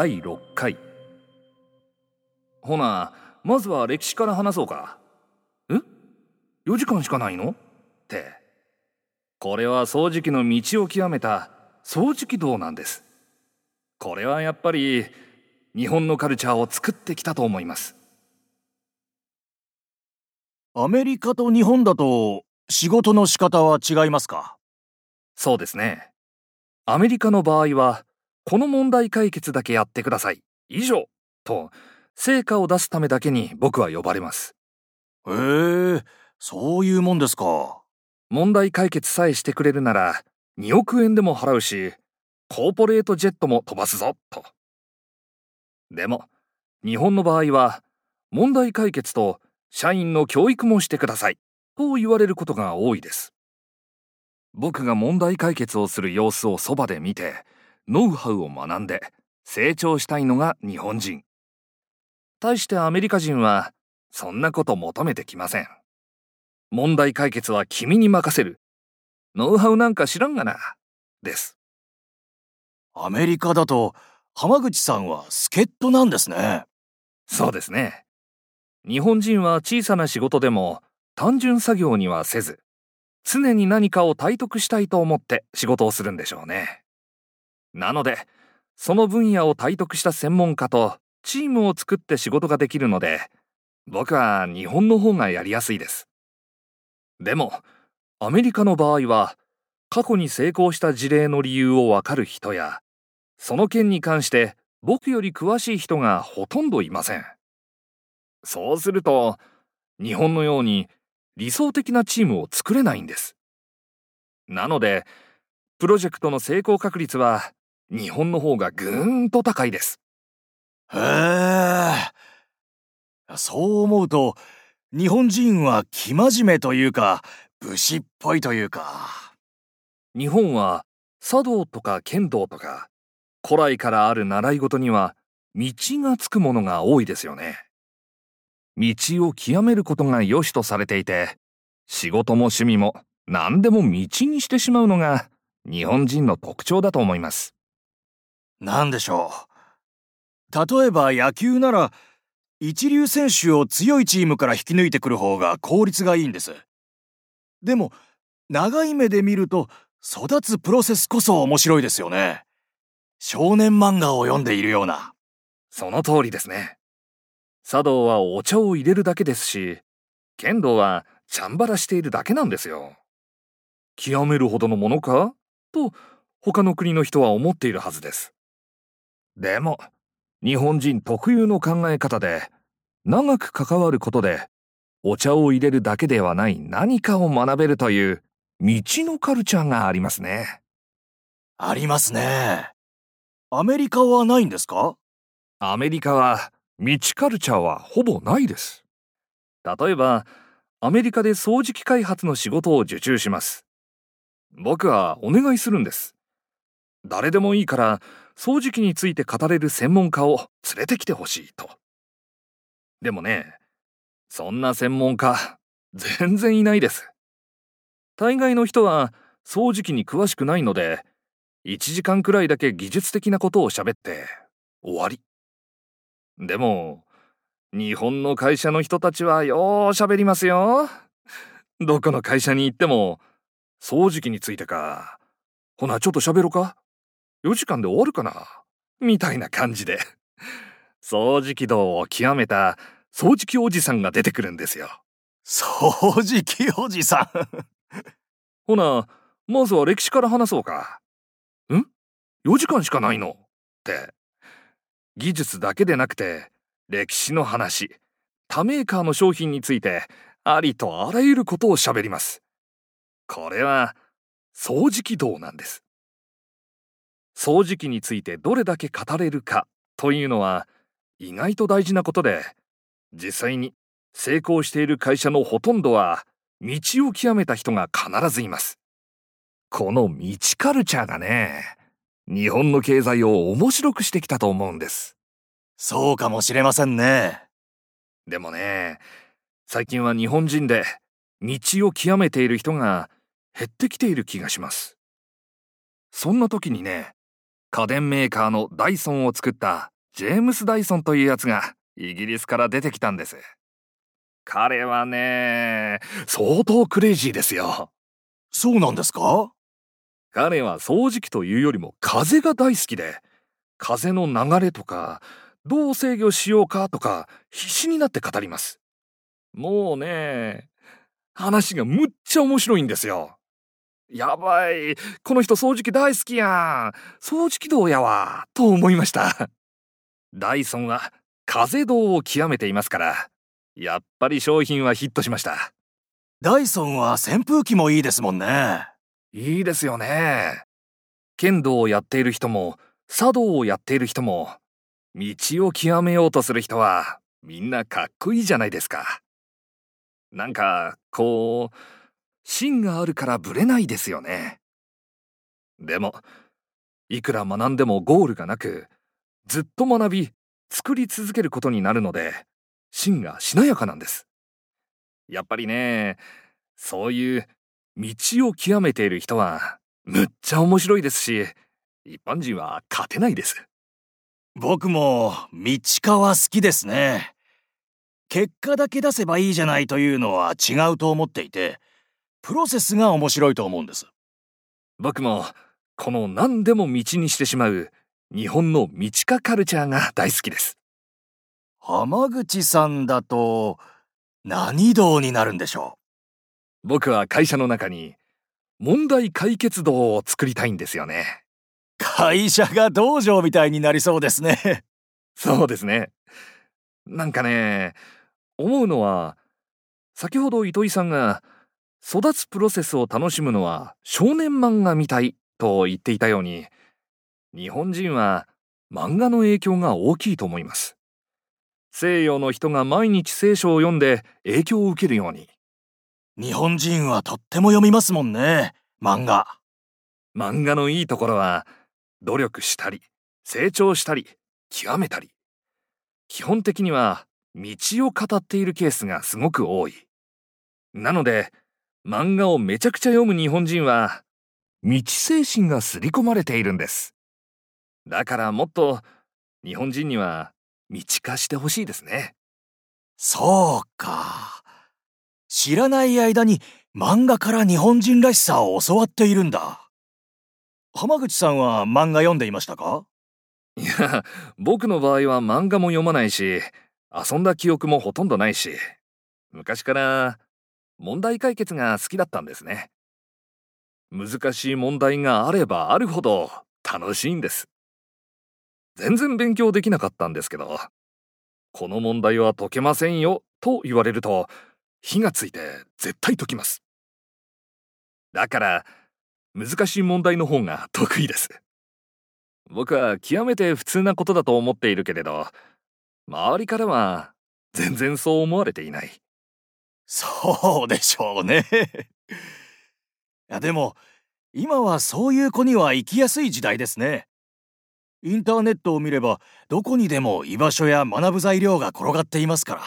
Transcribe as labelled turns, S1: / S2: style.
S1: 第6回。ほなまずは歴史から話そうか。え？4時間しかないの？って。これは掃除機の道を極めた掃除機道なんです。これはやっぱり日本のカルチャーを作ってきたと思います。
S2: アメリカと日本だと仕事の仕方は違いますか？
S1: そうですね。アメリカの場合はこの問題解決だけやってください。以上。と成果を出すためだけに僕は呼ばれます。
S2: へえそういうもんですか。
S1: 問題解決さえしてくれるなら2億円でも払うしコーポレートジェットも飛ばすぞ。と。でも日本の場合は問題解決と社員の教育もしてください。と言われることが多いです。僕が問題解決をする様子をそばで見てノウハウを学んで成長したいのが日本人。対してアメリカ人はそんなこと求めてきません。問題解決は君に任せる。ノウハウなんか知らんがな。です。
S2: アメリカだと浜口さんは助っ人なんですね。
S1: そうですね。日本人は小さな仕事でも単純作業にはせず常に何かを体得したいと思って仕事をするんでしょうねなのでその分野を体得した専門家とチームを作って仕事ができるので僕は日本の方がやりやすいです。でもアメリカの場合は過去に成功した事例の理由をわかる人やその件に関して僕より詳しい人がほとんどいません。そうすると日本のように理想的なチームを作れないんです。なのでプロジェクトの成功確率は日本の方がぐーんと高いです。
S2: へえそう思うと日本人は生真面目というか武士っぽいというか。
S1: 日本は茶道とか剣道とか古来からある習い事には道がつくものが多いですよね。道を極めることが良しとされていて仕事も趣味も何でも道にしてしまうのが日本人の特徴だと思います
S2: 何でしょう？例えば野球なら一流選手を強いチームから引き抜いてくる方が効率がいいんです。でも長い目で見ると育つプロセスこそ面白いですよね。少年漫画を読んでいるような。
S1: その通りですね。茶道はお茶を入れるだけですし剣道はチャンバラしているだけなんですよ。極めるほどのものか？と他の国の人は思っているはずです。でも日本人特有の考え方で長く関わることでお茶を入れるだけではない何かを学べるという道のカルチャーがありますね。
S2: ありますね。アメリカはないんですか？
S1: アメリカは道カルチャーはほぼないです。例えばアメリカで掃除機開発の仕事を受注します。僕はお願いするんです。誰でもいいから掃除機について語れる専門家を連れてきてほしいと。でもねそんな専門家全然いないです。大概の人は掃除機に詳しくないので1時間くらいだけ技術的なことを喋って終わり。でも日本の会社の人たちはよう喋りますよ。どこの会社に行っても掃除機についてか。ほなちょっと喋ろか。4時間で終わるかな？みたいな感じで。掃除機道を極めた掃除機おじさんが出てくるんですよ。
S2: 掃除機おじさん？
S1: ほなまずは歴史から話そうか。ん ?4 時間しかないの？って。技術だけでなくて歴史の話他メーカーの商品についてありとあらゆることを喋ります。これは掃除機道なんです掃除機についてどれだけ語れるかというのは意外と大事なことで実際に成功している会社のほとんどは道を極めた人が必ずいます。この道カルチャーがね日本の経済を面白くしてきたと思うんです。
S2: そうかもしれませんね。
S1: でもね最近は日本人で道を極めている人が減ってきている気がします。そんな時にね家電メーカーのダイソンを作ったジェームス・ダイソンというやつがイギリスから出てきたんです。彼はね、相当クレイジーですよ。
S2: そうなんですか？
S1: 彼は掃除機というよりも風が大好きで、風の流れとか、どう制御しようかとか必死になって語ります。もうね、話がむっちゃ面白いんですよ。やばい、この人掃除機大好きやん。掃除機道やわ、と思いました。ダイソンは風道を極めていますから、やっぱり商品はヒットしました。
S2: ダイソンは扇風機もいいですもんね。
S1: いいですよね。剣道をやっている人も、茶道をやっている人も、道を極めようとする人は、みんなかっこいいじゃないですか。なんか、こう、芯があるからブレないですよね。でも、いくら学んでもゴールがなく、ずっと学び、作り続けることになるので、芯がしなやかなんです。やっぱりね、そういう道を極めている人は、むっちゃ面白いですし、一般人は勝てないです。
S2: 僕も道川好きですね。結果だけ出せばいいじゃないというのは違うと思っていて、プロセスが面白いと思うんです。
S1: 僕も、この何でも道にしてしまう日本の道化カルチャーが大好きです。
S2: 浜口さんだと何道になるんでしょ
S1: う？僕は会社の中に問題解決道を作りたいんですよね。
S2: 会社が道場みたいになりそうですね。
S1: そうですね。なんかね、思うのは、先ほど糸井さんが、育つプロセスを楽しむのは少年漫画みたいと言っていたように、日本人は漫画の影響が大きいと思います。西洋の人が毎日聖書を読んで影響を受けるように。
S2: 日本人はとっても読みますもんね、漫画。
S1: 漫画のいいところは、努力したり、成長したり、極めたり。基本的には、道を語っているケースがすごく多い。なので、漫画をめちゃくちゃ読む日本人は、道精神が刷り込まれているんです。だからもっと、日本人には道化してほしいですね。
S2: そうか。知らない間に漫画から日本人らしさを教わっているんだ。浜口さんは漫画読んでいましたか？
S1: いや、僕の場合は漫画も読まないし、遊んだ記憶もほとんどないし、昔から問題解決が好きだったんですね。難しい問題があればあるほど楽しいんです。全然勉強できなかったんですけど、この問題は解けませんよと言われると、火がついて絶対解きます。だから、難しい問題の方が得意です。僕は極めて普通なことだと思っているけれど、周りからは全然そう思われていない。
S2: そうでしょうね。いやでも、今はそういう子には行きやすい時代ですね。インターネットを見ればどこにでも居場所や学ぶ材料が転がっていますから。